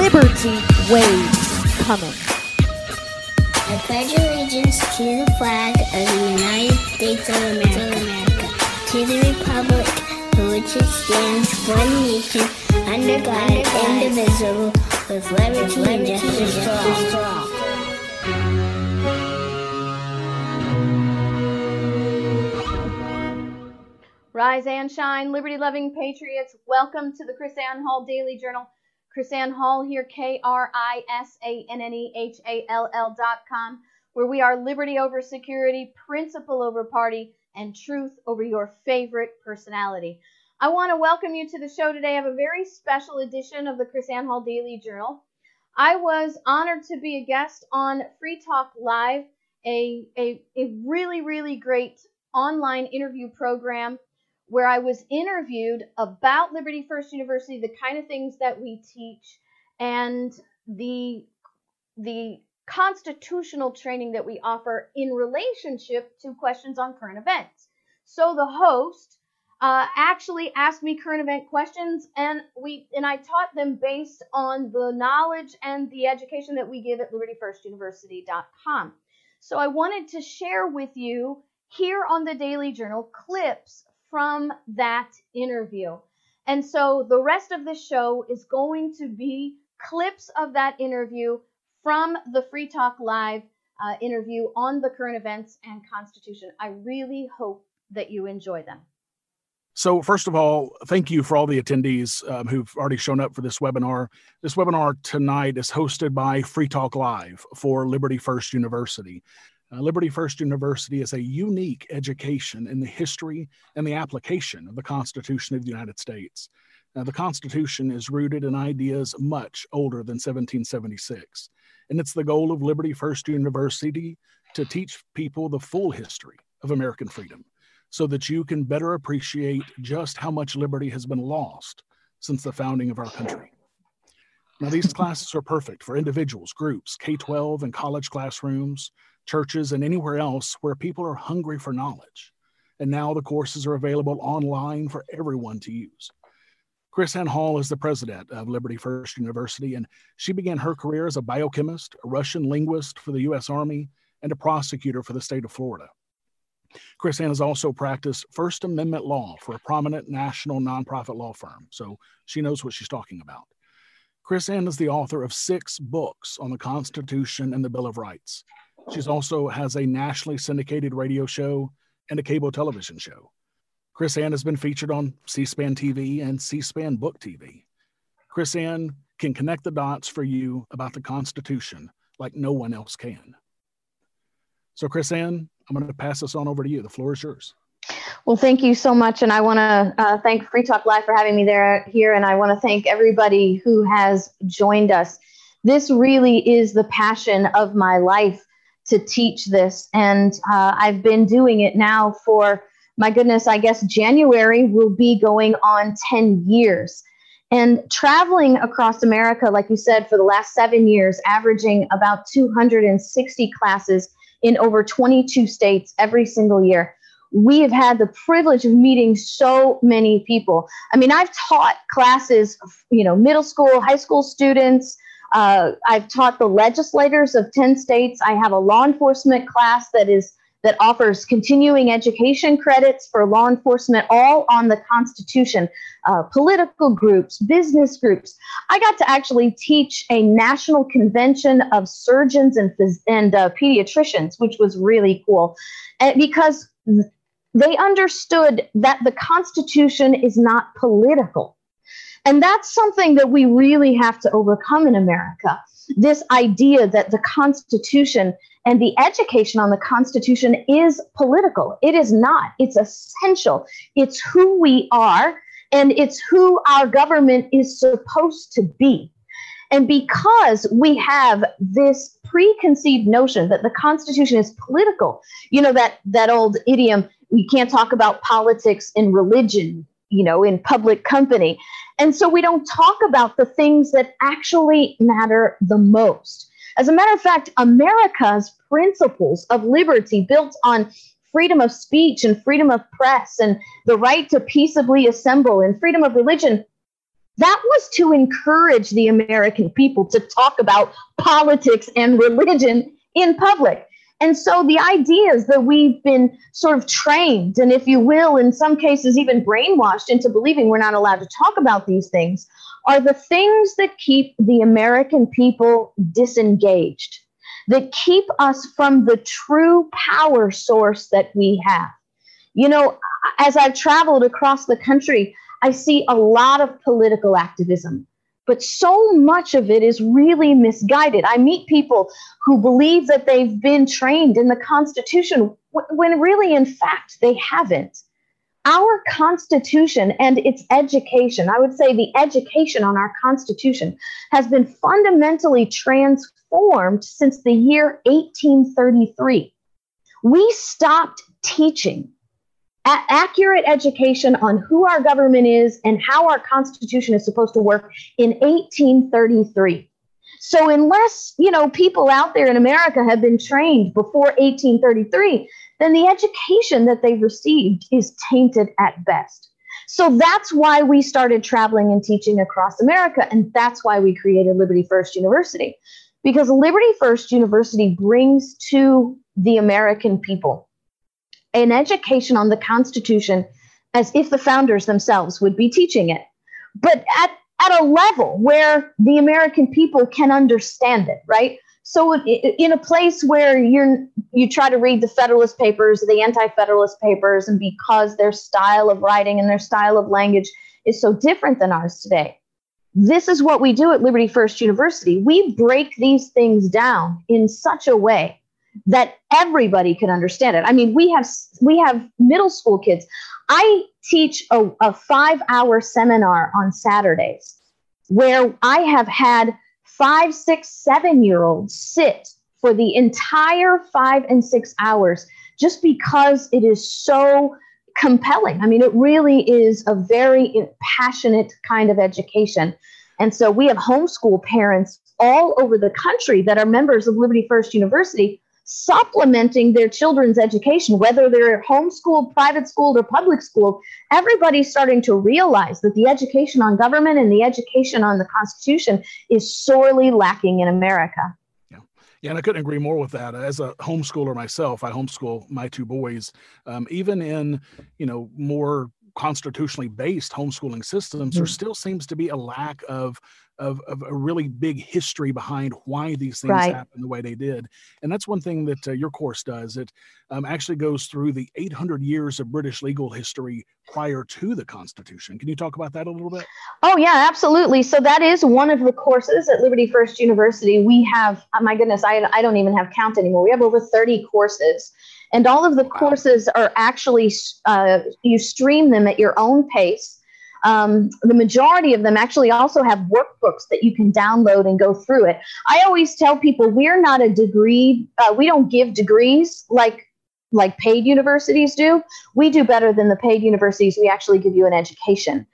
liberty Waves coming. I pledge allegiance to the flag of the United States of America, to the republic for which it stands, one nation, under God, indivisible, with liberty and justice for all. Rise and shine, liberty loving patriots. Welcome to the KrisAnne Hall Daily Journal. KrisAnne Hall here, K R I S A N N E H A L L dot com, where we are liberty over security, principle over party, and truth over your favorite personality. I want to welcome you to the show today. I have a very special edition of the KrisAnne Hall Daily Journal. I was honored to be a guest on Free Talk Live, a, a, a really, really great online interview program where I was interviewed about Liberty First University, the kind of things that we teach, and the the constitutional training that we offer in relationship to questions on current events. So the host uh, actually asked me current event questions, and we and I taught them based on the knowledge and the education that we give at LibertyFirstUniversity.com. So I wanted to share with you here on the Daily Journal clips from that interview. And so the rest of the show is going to be clips of that interview from the Free Talk Live uh, interview on the current events and Constitution. I really hope that you enjoy them. So, first of all, thank you for all the attendees um, who've already shown up for this webinar. This webinar tonight is hosted by Free Talk Live for Liberty First University. Uh, Liberty First University is a unique education in the history and the application of the Constitution of the United States. The Constitution is rooted in ideas much older than 1776, and it's the goal of Liberty First University to teach people the full history of American freedom so that you can better appreciate just how much liberty has been lost since the founding of our country. Now, these classes are perfect for individuals, groups, K 12 and college classrooms, churches, and anywhere else where people are hungry for knowledge. And now the courses are available online for everyone to use. KrisAnne Hall is the president of Liberty First University, and she began her career as a biochemist, a Russian linguist for the U.S. Army, and a prosecutor for the state of Florida. KrisAnne has also practiced First Amendment law for a prominent national nonprofit law firm, so she knows what she's talking about. KrisAnne is the author of six books on the Constitution and the Bill of Rights. She's also has a nationally syndicated radio show and a cable television show. KrisAnne has been featured on C-SPAN TV and C-SPAN Book TV. KrisAnne can connect the dots for you about the Constitution like no one else can. So, KrisAnne, I'm going to pass this on over to you. The floor is yours. Well, thank you so much, and I want to uh, thank Free Talk Live for having me there here, and I want to thank everybody who has joined us. This really is the passion of my life to teach this. And uh, I've been doing it now for, my goodness, I guess January will be going on 10 years. And traveling across America, like you said, for the last seven years, averaging about 260 classes in over 22 states every single year. We have had the privilege of meeting so many people. I mean, I've taught classes, you know, middle school, high school students, uh, I've taught the legislators of 10 states. I have a law enforcement class that is that offers continuing education credits for law enforcement, all on the Constitution, uh, political groups, business groups. I got to actually teach a national convention of surgeons and, and uh, pediatricians, which was really cool. And because they understood that the Constitution is not political. And that's something that we really have to overcome in America. This idea that the Constitution and the education on the Constitution is political. It is not. It's essential. It's who we are and it's who our government is supposed to be. And because we have this preconceived notion that the Constitution is political, you know, that, that old idiom, we can't talk about politics and religion, you know, in public company. And so we don't talk about the things that actually matter the most. As a matter of fact, America's principles of liberty built on freedom of speech and freedom of press and the right to peaceably assemble and freedom of religion that was to encourage the American people to talk about politics and religion in public. And so the ideas that we've been sort of trained, and if you will, in some cases, even brainwashed into believing we're not allowed to talk about these things, are the things that keep the American people disengaged, that keep us from the true power source that we have. You know, as I've traveled across the country, I see a lot of political activism, but so much of it is really misguided. I meet people who believe that they've been trained in the Constitution when really, in fact, they haven't. Our Constitution and its education, I would say the education on our Constitution, has been fundamentally transformed since the year 1833. We stopped teaching a- accurate education on who our government is and how our Constitution is supposed to work in 1833. So unless, you know, people out there in America have been trained before 1833, then the education that they've received is tainted at best. So that's why we started traveling and teaching across America. And that's why we created Liberty First University, because Liberty First University brings to the American people an education on the Constitution as if the founders themselves would be teaching it, but at, at a level where the American people can understand it, right? So in a place where you're you try to read the Federalist Papers, the Anti-Federalist Papers, and because their style of writing and their style of language is so different than ours today, this is what we do at Liberty First University. We break these things down in such a way that everybody can understand it. I mean, we have we have middle school kids. I teach a, a five hour seminar on Saturdays where I have had five, six, seven year olds sit for the entire five and six hours just because it is so compelling. I mean, it really is a very passionate kind of education. And so we have homeschool parents all over the country that are members of Liberty First University supplementing their children's education, whether they're homeschooled, private schooled, or public schooled, everybody's starting to realize that the education on government and the education on the Constitution is sorely lacking in America. Yeah, yeah, and I couldn't agree more with that. As a homeschooler myself, I homeschool my two boys. Um, even in you know more constitutionally based homeschooling systems, mm-hmm. there still seems to be a lack of of, of a really big history behind why these things right. happen the way they did. And that's one thing that uh, your course does. It um, actually goes through the 800 years of British legal history prior to the Constitution. Can you talk about that a little bit? Oh, yeah, absolutely. So that is one of the courses at Liberty First University. We have, oh my goodness, I, I don't even have count anymore. We have over 30 courses. And all of the wow. courses are actually, uh, you stream them at your own pace um, the majority of them actually also have workbooks that you can download and go through it. I always tell people we're not a degree, uh, we don't give degrees like like paid universities do. We do better than the paid universities. We actually give you an education.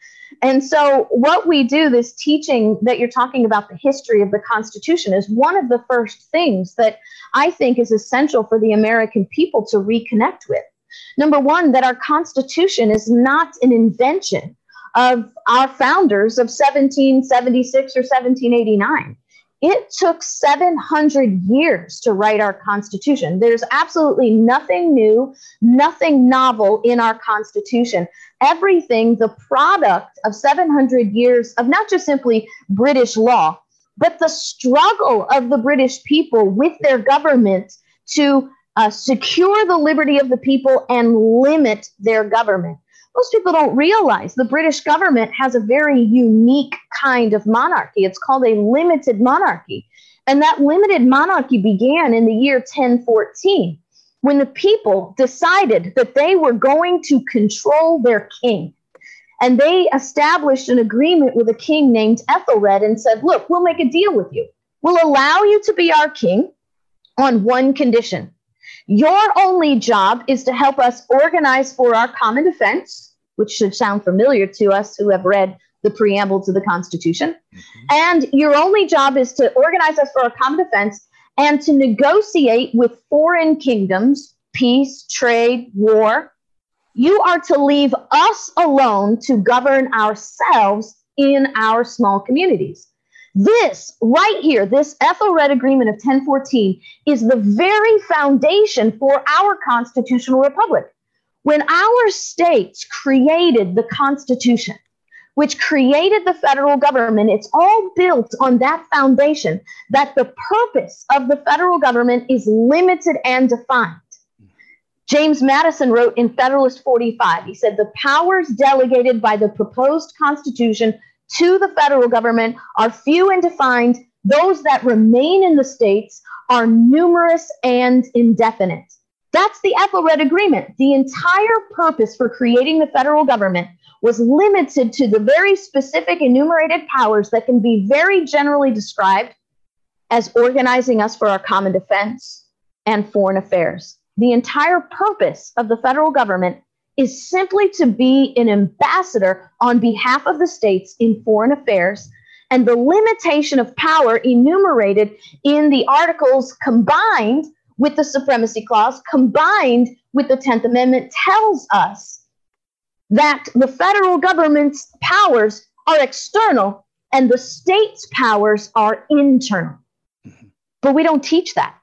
And so, what we do, this teaching that you're talking about, the history of the Constitution, is one of the first things that I think is essential for the American people to reconnect with. Number one, that our Constitution is not an invention of our founders of 1776 or 1789. It took 700 years to write our Constitution. There's absolutely nothing new, nothing novel in our Constitution. Everything the product of 700 years of not just simply British law, but the struggle of the British people with their government to uh, secure the liberty of the people and limit their government most people don't realize the British government has a very unique kind of monarchy. It's called a limited monarchy. And that limited monarchy began in the year 1014 when the people decided that they were going to control their king. And they established an agreement with a king named Ethelred and said, Look, we'll make a deal with you. We'll allow you to be our king on one condition. Your only job is to help us organize for our common defense, which should sound familiar to us who have read the preamble to the Constitution. Mm-hmm. And your only job is to organize us for our common defense and to negotiate with foreign kingdoms peace, trade, war. You are to leave us alone to govern ourselves in our small communities. This right here, this Ethelred Agreement of 1014, is the very foundation for our constitutional republic. When our states created the Constitution, which created the federal government, it's all built on that foundation that the purpose of the federal government is limited and defined. James Madison wrote in Federalist 45, he said, The powers delegated by the proposed Constitution to the federal government are few and defined. Those that remain in the states are numerous and indefinite. That's the Ethelred Agreement. The entire purpose for creating the federal government was limited to the very specific enumerated powers that can be very generally described as organizing us for our common defense and foreign affairs. The entire purpose of the federal government is simply to be an ambassador on behalf of the states in foreign affairs. And the limitation of power enumerated in the articles combined with the Supremacy Clause, combined with the 10th Amendment, tells us that the federal government's powers are external and the state's powers are internal. Mm-hmm. But we don't teach that.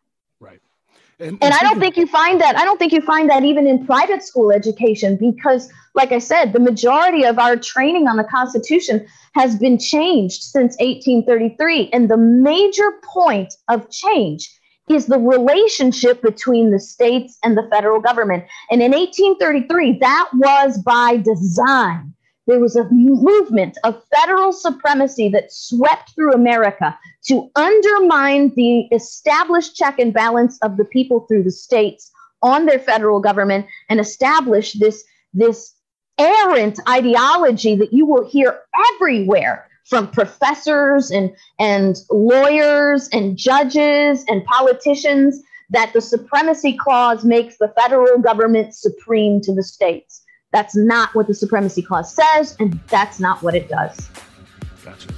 And, and, and I don't think you find that. I don't think you find that even in private school education because, like I said, the majority of our training on the Constitution has been changed since 1833. And the major point of change is the relationship between the states and the federal government. And in 1833, that was by design. There was a movement of federal supremacy that swept through America to undermine the established check and balance of the people through the states on their federal government and establish this, this errant ideology that you will hear everywhere from professors and, and lawyers and judges and politicians that the supremacy clause makes the federal government supreme to the states. That's not what the supremacy clause says, and that's not what it does. Gotcha.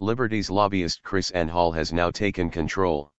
Liberty's lobbyist KrisAnne Hall has now taken control.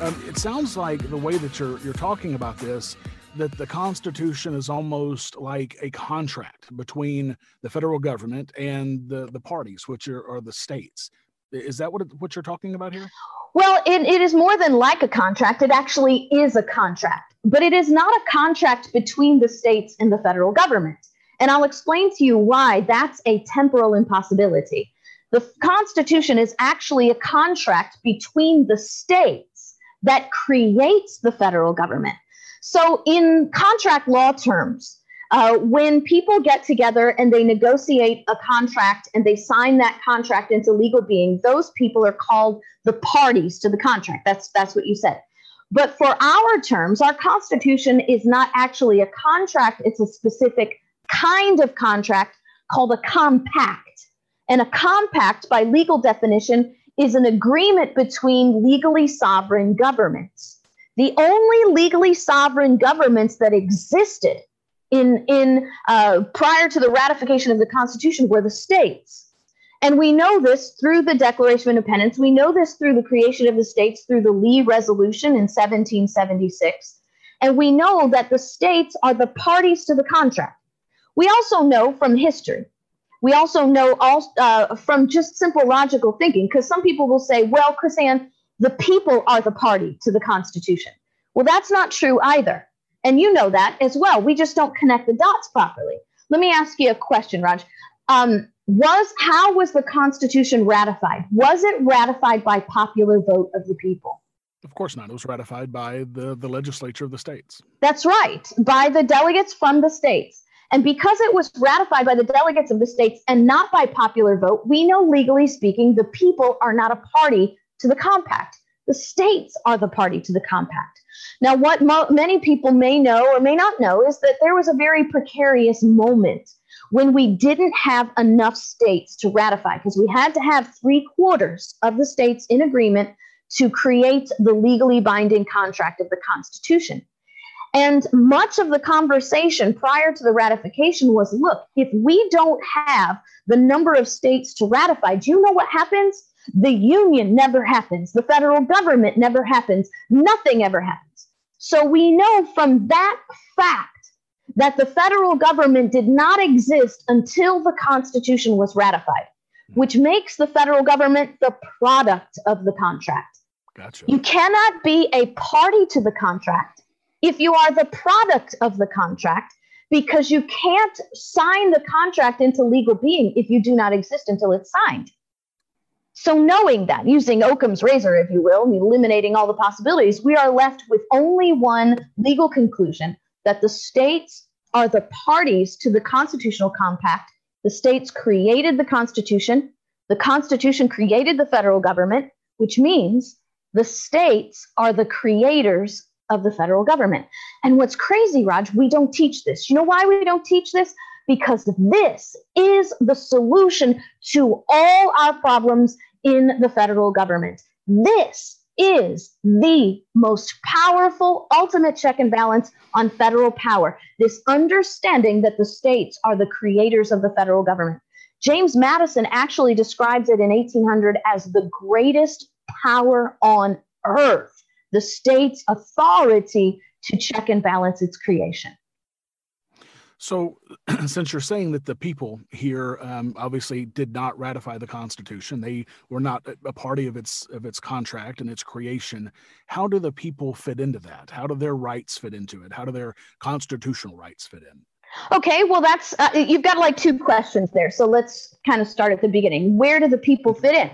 Um, it sounds like the way that you're you're talking about this that the Constitution is almost like a contract between the federal government and the, the parties, which are, are the states. Is that what, what you're talking about here? Well, it, it is more than like a contract. It actually is a contract, but it is not a contract between the states and the federal government. And I'll explain to you why that's a temporal impossibility. The Constitution is actually a contract between the states that creates the federal government. So, in contract law terms, uh, when people get together and they negotiate a contract and they sign that contract into legal being, those people are called the parties to the contract. That's that's what you said. But for our terms, our Constitution is not actually a contract; it's a specific kind of contract called a compact. And a compact, by legal definition, is an agreement between legally sovereign governments. The only legally sovereign governments that existed in, in uh, prior to the ratification of the Constitution were the states. And we know this through the Declaration of Independence. We know this through the creation of the states through the Lee Resolution in 1776. And we know that the states are the parties to the contract. We also know from history, we also know all, uh, from just simple logical thinking, because some people will say, well, KrisAnne, the people are the party to the Constitution. Well, that's not true either. And you know that as well. We just don't connect the dots properly. Let me ask you a question, Raj. Um, was how was the Constitution ratified? Was it ratified by popular vote of the people? Of course not. It was ratified by the, the legislature of the states. That's right, by the delegates from the states. And because it was ratified by the delegates of the states and not by popular vote, we know legally speaking, the people are not a party to the compact. The states are the party to the compact. Now, what mo- many people may know or may not know is that there was a very precarious moment when we didn't have enough states to ratify, because we had to have three quarters of the states in agreement to create the legally binding contract of the Constitution. And much of the conversation prior to the ratification was look, if we don't have the number of states to ratify, do you know what happens? The union never happens. The federal government never happens. Nothing ever happens. So we know from that fact that the federal government did not exist until the Constitution was ratified, which makes the federal government the product of the contract. Gotcha. You cannot be a party to the contract if you are the product of the contract because you can't sign the contract into legal being if you do not exist until it's signed. So, knowing that, using Occam's razor, if you will, eliminating all the possibilities, we are left with only one legal conclusion that the states are the parties to the constitutional compact. The states created the Constitution, the Constitution created the federal government, which means the states are the creators of the federal government. And what's crazy, Raj, we don't teach this. You know why we don't teach this? Because this is the solution to all our problems in the federal government. This is the most powerful ultimate check and balance on federal power. This understanding that the states are the creators of the federal government. James Madison actually describes it in 1800 as the greatest power on earth, the state's authority to check and balance its creation. So, since you're saying that the people here um, obviously did not ratify the Constitution, they were not a party of its of its contract and its creation. How do the people fit into that? How do their rights fit into it? How do their constitutional rights fit in? Okay, well, that's uh, you've got like two questions there. So let's kind of start at the beginning. Where do the people fit in?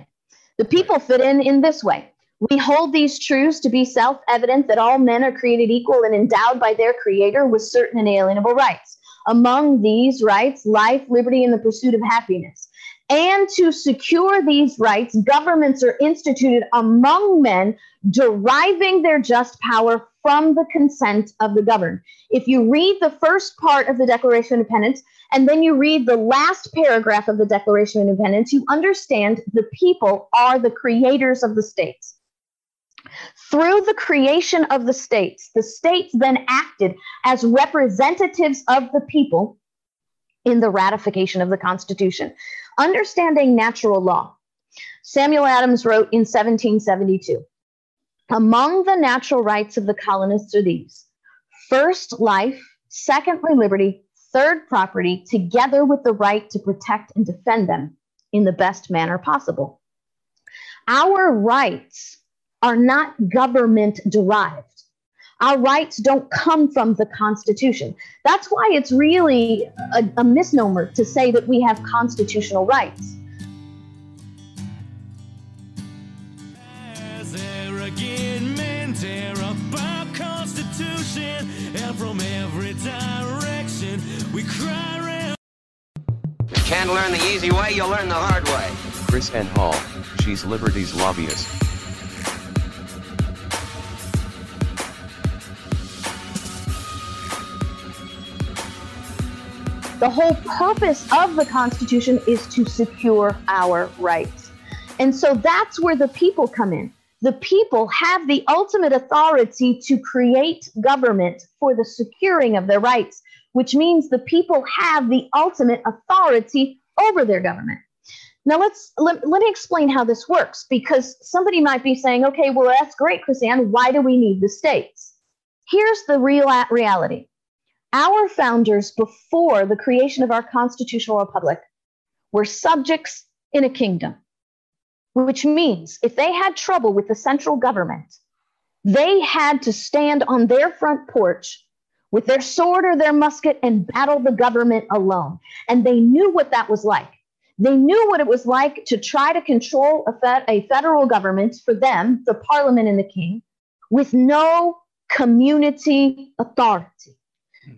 The people fit in in this way. We hold these truths to be self evident that all men are created equal and endowed by their Creator with certain inalienable rights among these rights, life, liberty, and the pursuit of happiness. And to secure these rights, governments are instituted among men, deriving their just power from the consent of the governed. If you read the first part of the Declaration of Independence, and then you read the last paragraph of the Declaration of Independence, you understand the people are the creators of the states. Through the creation of the states, the states then acted as representatives of the people in the ratification of the Constitution. Understanding natural law, Samuel Adams wrote in 1772 Among the natural rights of the colonists are these first, life, secondly, liberty, third, property, together with the right to protect and defend them in the best manner possible. Our rights are not government derived. Our rights don't come from the Constitution. That's why it's really a, a misnomer to say that we have constitutional rights. Can't learn the easy way, you'll learn the hard way. KrisAnne Hall, she's Liberty's lobbyist. The whole purpose of the Constitution is to secure our rights. And so that's where the people come in. The people have the ultimate authority to create government for the securing of their rights, which means the people have the ultimate authority over their government. Now let's let, let me explain how this works because somebody might be saying, okay, well that's great, KrisAnne. Why do we need the states? Here's the real reality. Our founders, before the creation of our constitutional republic, were subjects in a kingdom, which means if they had trouble with the central government, they had to stand on their front porch with their sword or their musket and battle the government alone. And they knew what that was like. They knew what it was like to try to control a, fed, a federal government for them, the parliament and the king, with no community authority.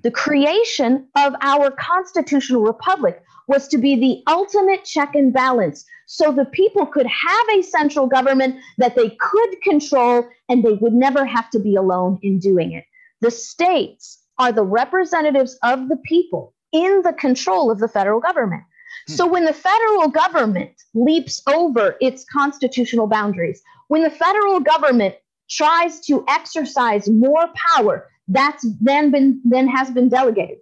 The creation of our constitutional republic was to be the ultimate check and balance so the people could have a central government that they could control and they would never have to be alone in doing it. The states are the representatives of the people in the control of the federal government. Hmm. So when the federal government leaps over its constitutional boundaries, when the federal government tries to exercise more power that's then been then has been delegated.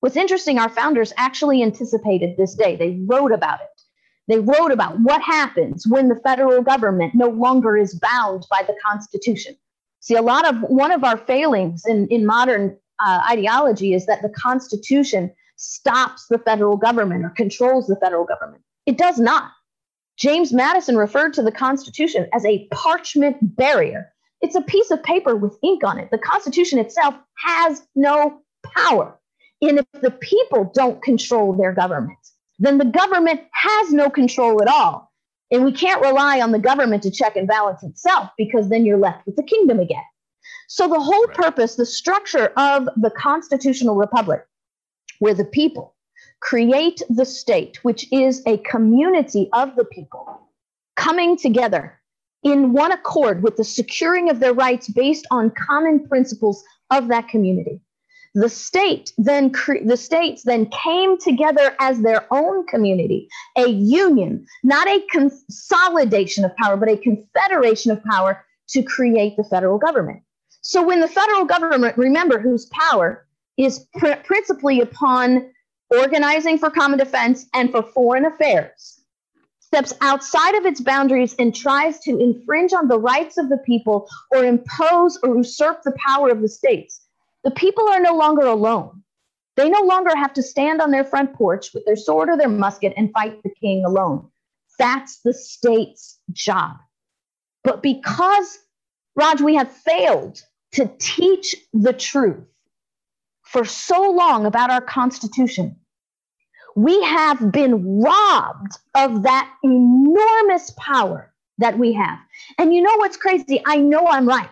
What's interesting, our founders actually anticipated this day. They wrote about it. They wrote about what happens when the federal government no longer is bound by the Constitution. See, a lot of one of our failings in, in modern uh, ideology is that the Constitution stops the federal government or controls the federal government. It does not. James Madison referred to the Constitution as a parchment barrier. It's a piece of paper with ink on it. The Constitution itself has no power. And if the people don't control their government, then the government has no control at all. And we can't rely on the government to check and balance itself because then you're left with the kingdom again. So, the whole purpose, the structure of the constitutional republic, where the people create the state, which is a community of the people coming together in one accord with the securing of their rights based on common principles of that community. The state then cre- the states then came together as their own community, a union, not a consolidation of power, but a confederation of power to create the federal government. So when the federal government, remember, whose power is pr- principally upon organizing for common defense and for foreign affairs, steps outside of its boundaries and tries to infringe on the rights of the people or impose or usurp the power of the states, the people are no longer alone. They no longer have to stand on their front porch with their sword or their musket and fight the king alone. That's the state's job. But because, Raj, we have failed to teach the truth for so long about our Constitution, we have been robbed of that enormous power that we have. And you know what's crazy? I know I'm right.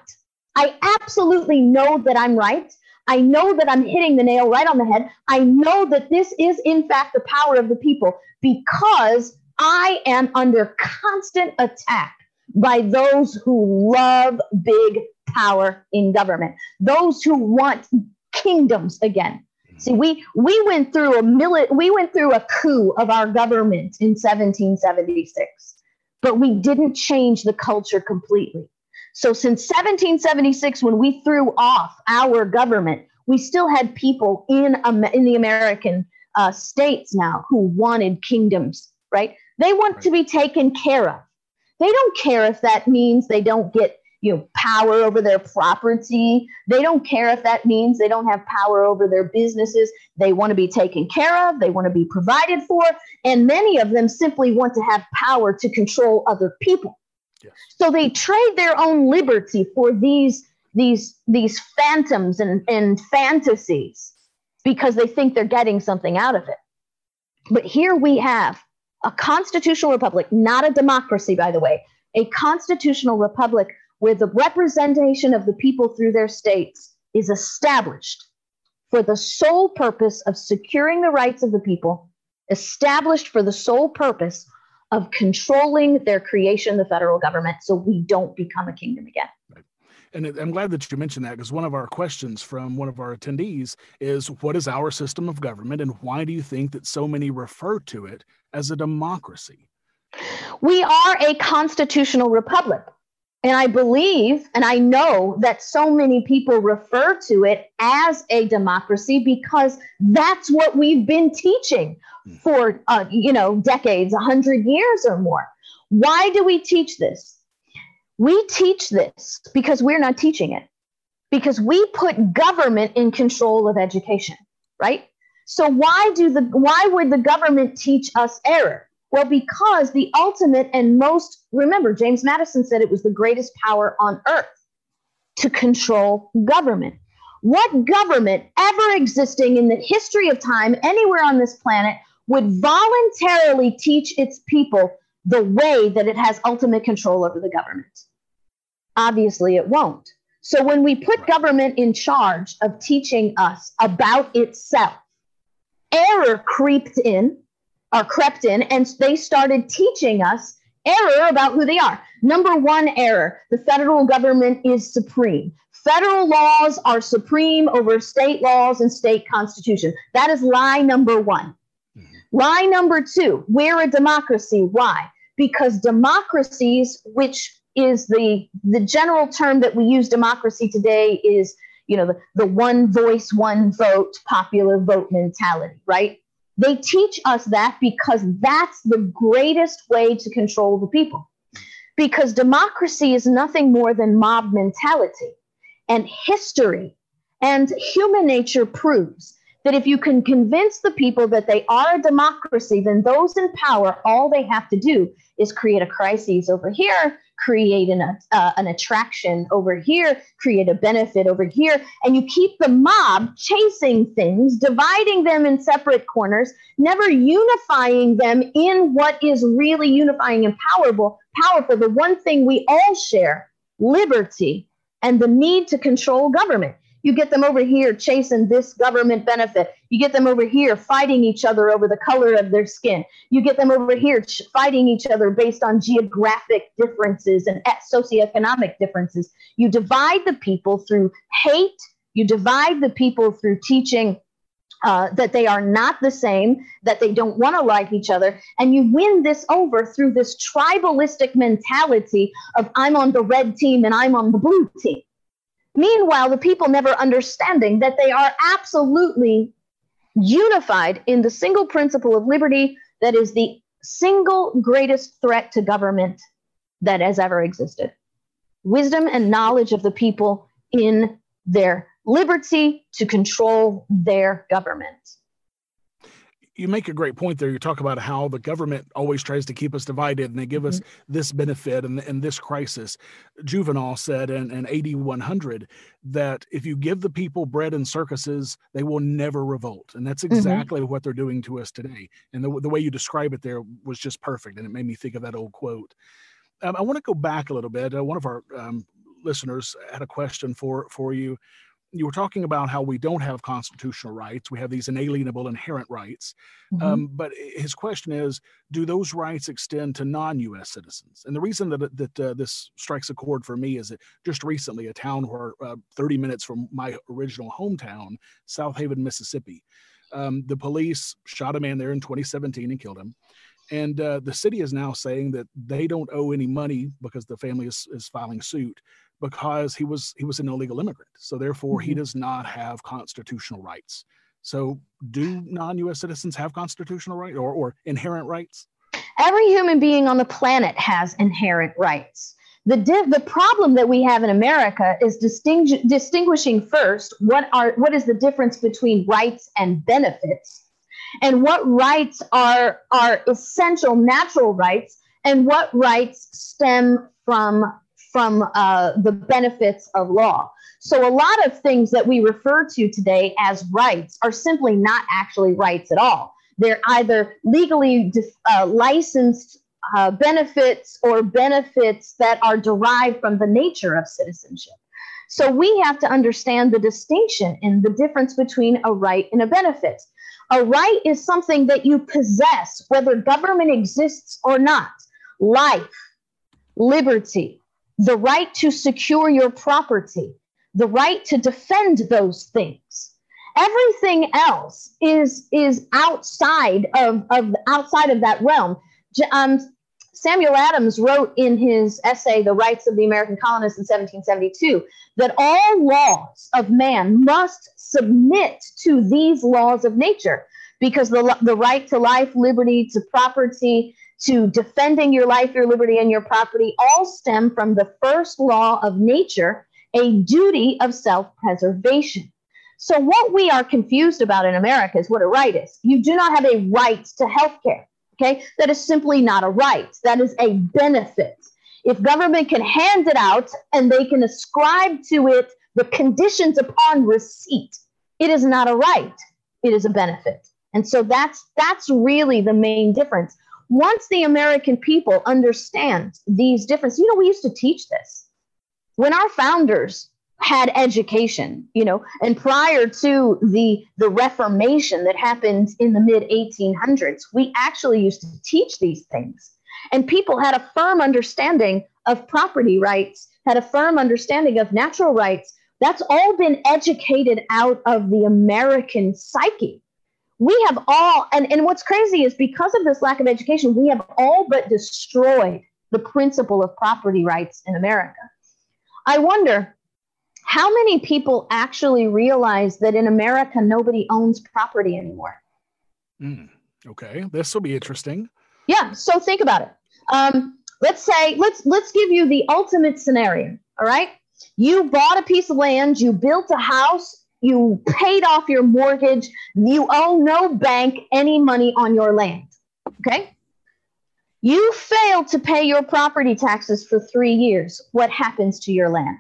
I absolutely know that I'm right. I know that I'm hitting the nail right on the head. I know that this is, in fact, the power of the people because I am under constant attack by those who love big power in government, those who want kingdoms again. See, we we went through a mili- we went through a coup of our government in 1776, but we didn't change the culture completely. So since 1776, when we threw off our government, we still had people in um, in the American uh, states now who wanted kingdoms. Right? They want right. to be taken care of. They don't care if that means they don't get you know power over their property. They don't care if that means they don't have power over their businesses. They want to be taken care of. They want to be provided for. And many of them simply want to have power to control other people. Yes. so they trade their own liberty for these these these phantoms and, and fantasies because they think they're getting something out of it. But here we have a constitutional republic not a democracy by the way a constitutional republic where the representation of the people through their states is established for the sole purpose of securing the rights of the people, established for the sole purpose of controlling their creation, the federal government, so we don't become a kingdom again. Right. And I'm glad that you mentioned that because one of our questions from one of our attendees is what is our system of government and why do you think that so many refer to it as a democracy? We are a constitutional republic. And I believe and I know that so many people refer to it as a democracy because that's what we've been teaching hmm. for, uh, you know, decades, 100 years or more. Why do we teach this? We teach this because we're not teaching it, because we put government in control of education, right? So why do the why would the government teach us error? Well, because the ultimate and most, remember, James Madison said it was the greatest power on earth to control government. What government ever existing in the history of time anywhere on this planet would voluntarily teach its people the way that it has ultimate control over the government? Obviously, it won't. So when we put government in charge of teaching us about itself, error creeped in or crept in and they started teaching us error about who they are. Number one error the federal government is supreme. Federal laws are supreme over state laws and state constitution. That is lie number one. Mm-hmm. Lie number two, we're a democracy. Why? Because democracies, which is the the general term that we use democracy today is you know the, the one voice one vote popular vote mentality right they teach us that because that's the greatest way to control the people. Because democracy is nothing more than mob mentality. And history and human nature proves that if you can convince the people that they are a democracy, then those in power, all they have to do is create a crisis over here, create an, uh, an attraction over here, create a benefit over here, and you keep the mob chasing things, dividing them in separate corners, never unifying them in what is really unifying and powerful. Powerful, the one thing we all share: liberty and the need to control government. You get them over here chasing this government benefit. You get them over here fighting each other over the color of their skin. You get them over here fighting each other based on geographic differences and socioeconomic differences. You divide the people through hate. You divide the people through teaching uh, that they are not the same, that they don't want to like each other. And you win this over through this tribalistic mentality of I'm on the red team and I'm on the blue team. Meanwhile, the people never understanding that they are absolutely unified in the single principle of liberty that is the single greatest threat to government that has ever existed. Wisdom and knowledge of the people in their liberty to control their government you make a great point there. You talk about how the government always tries to keep us divided and they give mm-hmm. us this benefit and, and this crisis. Juvenal said in, in AD 100 that if you give the people bread and circuses, they will never revolt. And that's mm-hmm. exactly mm-hmm. what they're doing to us today. And the, the way you describe it there was just perfect. And it made me think of that old quote. Um, I want to go back a little bit. Uh, one of our um, listeners had a question for, for you you were talking about how we don't have constitutional rights. We have these inalienable inherent rights. Mm-hmm. Um, but his question is do those rights extend to non US citizens? And the reason that, that uh, this strikes a chord for me is that just recently, a town where uh, 30 minutes from my original hometown, Southaven, Mississippi, um, the police shot a man there in 2017 and killed him. And uh, the city is now saying that they don't owe any money because the family is, is filing suit because he was he was an illegal immigrant. So therefore, mm-hmm. he does not have constitutional rights. So, do non-U.S. citizens have constitutional rights or, or inherent rights? Every human being on the planet has inherent rights. The, di- the problem that we have in America is distingu- distinguishing first what are what is the difference between rights and benefits, and what rights are are essential natural rights, and what rights stem from from uh, the benefits of law. So, a lot of things that we refer to today as rights are simply not actually rights at all. They're either legally uh, licensed uh, benefits or benefits that are derived from the nature of citizenship. So, we have to understand the distinction and the difference between a right and a benefit. A right is something that you possess, whether government exists or not life, liberty, the right to secure your property, the right to defend those things. Everything else is is outside of, of outside of that realm. Um, Samuel Adams wrote in his essay, The Rights of the American Colonists in 1772, that all laws of man must submit to these laws of nature because the, the right to life, liberty, to property, to defending your life, your liberty, and your property all stem from the first law of nature, a duty of self preservation. So, what we are confused about in America is what a right is. You do not have a right to health care. Okay. That is simply not a right, that is a benefit. If government can hand it out and they can ascribe to it the conditions upon receipt. It is not a right, it is a benefit. And so that's that's really the main difference. Once the American people understand these differences, you know, we used to teach this. When our founders had education, you know, and prior to the the Reformation that happened in the mid 1800s, we actually used to teach these things. And people had a firm understanding of property rights, had a firm understanding of natural rights. That's all been educated out of the American psyche. We have all, and, and what's crazy is because of this lack of education, we have all but destroyed the principle of property rights in America. I wonder how many people actually realize that in America nobody owns property anymore? Mm, okay, this will be interesting. Yeah, so think about it. Um, let's say let's let's give you the ultimate scenario. All right, you bought a piece of land, you built a house, you paid off your mortgage, you owe no bank any money on your land. Okay. You fail to pay your property taxes for three years. What happens to your land?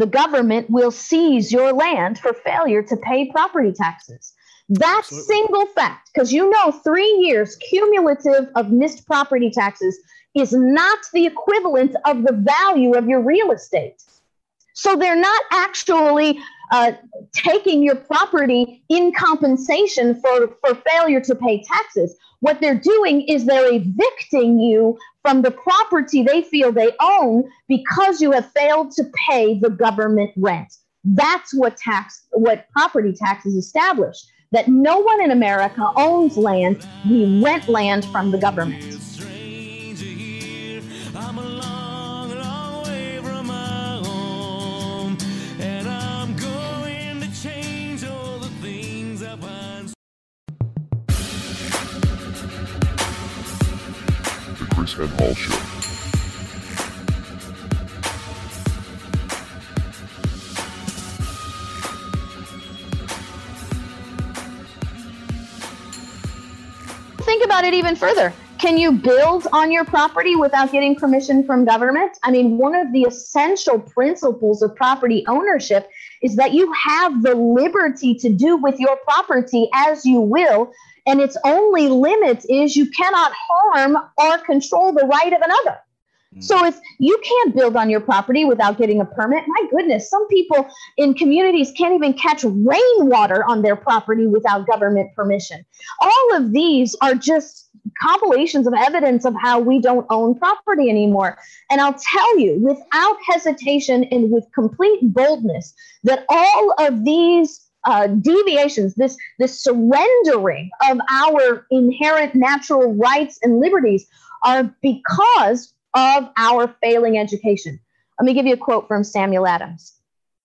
the government will seize your land for failure to pay property taxes. That Absolutely. single fact, because you know three years cumulative of missed property taxes is not the equivalent of the value of your real estate. So they're not actually uh, taking your property in compensation for, for failure to pay taxes. What they're doing is they're evicting you from the property they feel they own because you have failed to pay the government rent. That's what tax what property taxes establish that no one in America owns land. We rent land from the government. KrisAnne Hall Show. Think about it even further. Can you build on your property without getting permission from government? I mean, one of the essential principles of property ownership is that you have the liberty to do with your property as you will and its only limit is you cannot harm or control the right of another. Mm. So if you can't build on your property without getting a permit, my goodness, some people in communities can't even catch rainwater on their property without government permission. All of these are just compilations of evidence of how we don't own property anymore. And I'll tell you without hesitation and with complete boldness that all of these uh, deviations, this this surrendering of our inherent natural rights and liberties are because of our failing education. Let me give you a quote from Samuel Adams.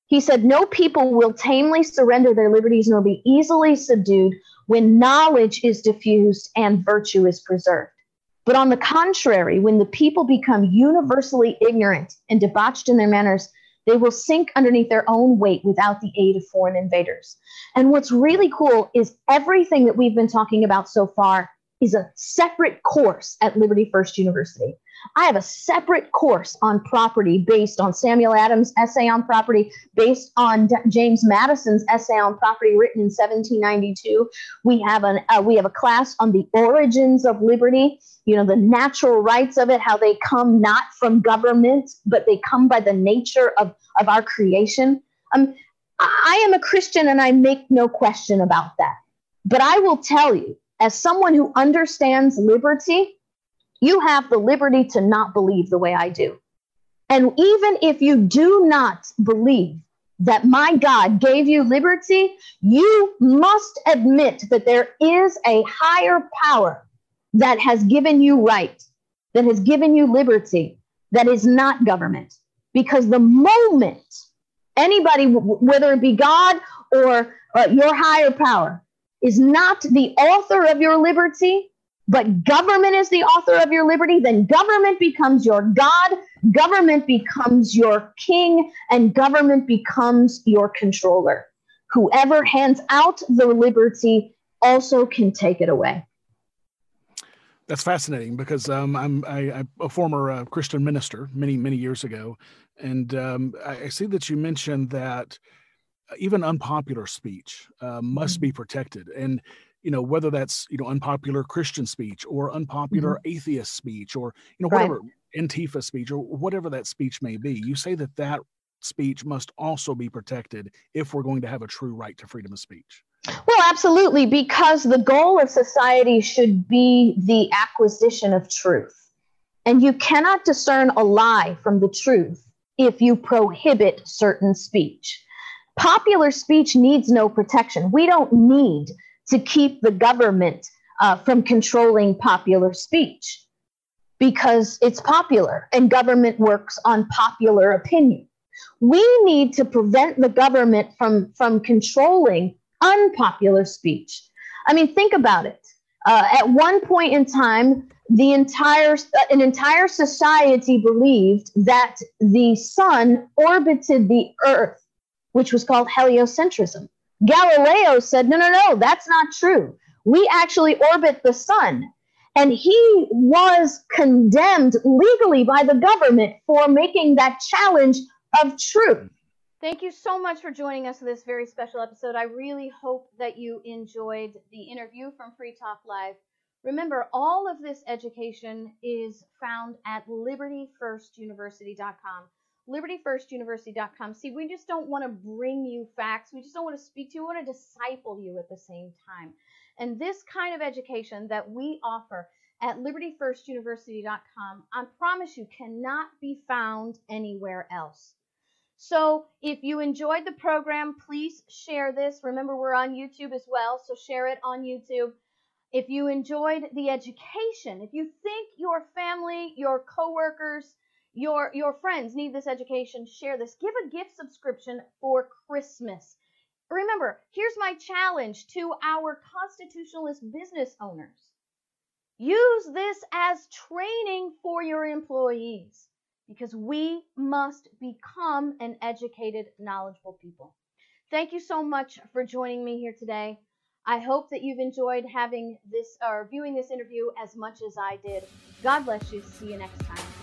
He said, No people will tamely surrender their liberties nor be easily subdued when knowledge is diffused and virtue is preserved. But on the contrary, when the people become universally ignorant and debauched in their manners, they will sink underneath their own weight without the aid of foreign invaders. And what's really cool is everything that we've been talking about so far is a separate course at Liberty First University. I have a separate course on property based on Samuel Adams' essay on property, based on D- James Madison's essay on property written in 1792. We have an uh, we have a class on the origins of liberty. You know the natural rights of it, how they come not from government, but they come by the nature of of our creation. Um, I am a Christian, and I make no question about that. But I will tell you, as someone who understands liberty you have the liberty to not believe the way I do. And even if you do not believe that my God gave you liberty, you must admit that there is a higher power that has given you right, that has given you liberty, that is not government. Because the moment anybody, whether it be God or uh, your higher power, is not the author of your liberty, but government is the author of your liberty, then government becomes your God, government becomes your king, and government becomes your controller. Whoever hands out the liberty also can take it away. That's fascinating because um, I'm I, am a former uh, Christian minister many many years ago, and um, I, I, see that you mentioned that even unpopular speech uh, must be mm-hmm. protected, and you know whether that's you know unpopular Christian speech or unpopular mm-hmm. atheist speech or you know whatever right. Antifa speech or whatever that speech may be. You say that that speech must also be protected if we're going to have a true right to freedom of speech. Well, absolutely, because the goal of society should be the acquisition of truth. And you cannot discern a lie from the truth if you prohibit certain speech. Popular speech needs no protection. We don't need to keep the government uh, from controlling popular speech because it's popular and government works on popular opinion. We need to prevent the government from, from controlling unpopular speech. I mean, think about it. Uh, at one point in time, the entire an entire society believed that the sun orbited the earth, which was called heliocentrism. Galileo said, "No, no, no, that's not true. We actually orbit the sun." And he was condemned legally by the government for making that challenge of truth. Thank you so much for joining us for this very special episode. I really hope that you enjoyed the interview from Free Talk Live. Remember, all of this education is found at libertyfirstuniversity.com. Libertyfirstuniversity.com. See, we just don't want to bring you facts. We just don't want to speak to you. We want to disciple you at the same time. And this kind of education that we offer at libertyfirstuniversity.com, I promise you, cannot be found anywhere else. So if you enjoyed the program, please share this. Remember, we're on YouTube as well, so share it on YouTube. If you enjoyed the education, if you think your family, your coworkers, your your friends need this education, share this. Give a gift subscription for Christmas. Remember, here's my challenge to our constitutionalist business owners. Use this as training for your employees because we must become an educated, knowledgeable people. Thank you so much for joining me here today. I hope that you've enjoyed having this or viewing this interview as much as I did. God bless you. See you next time.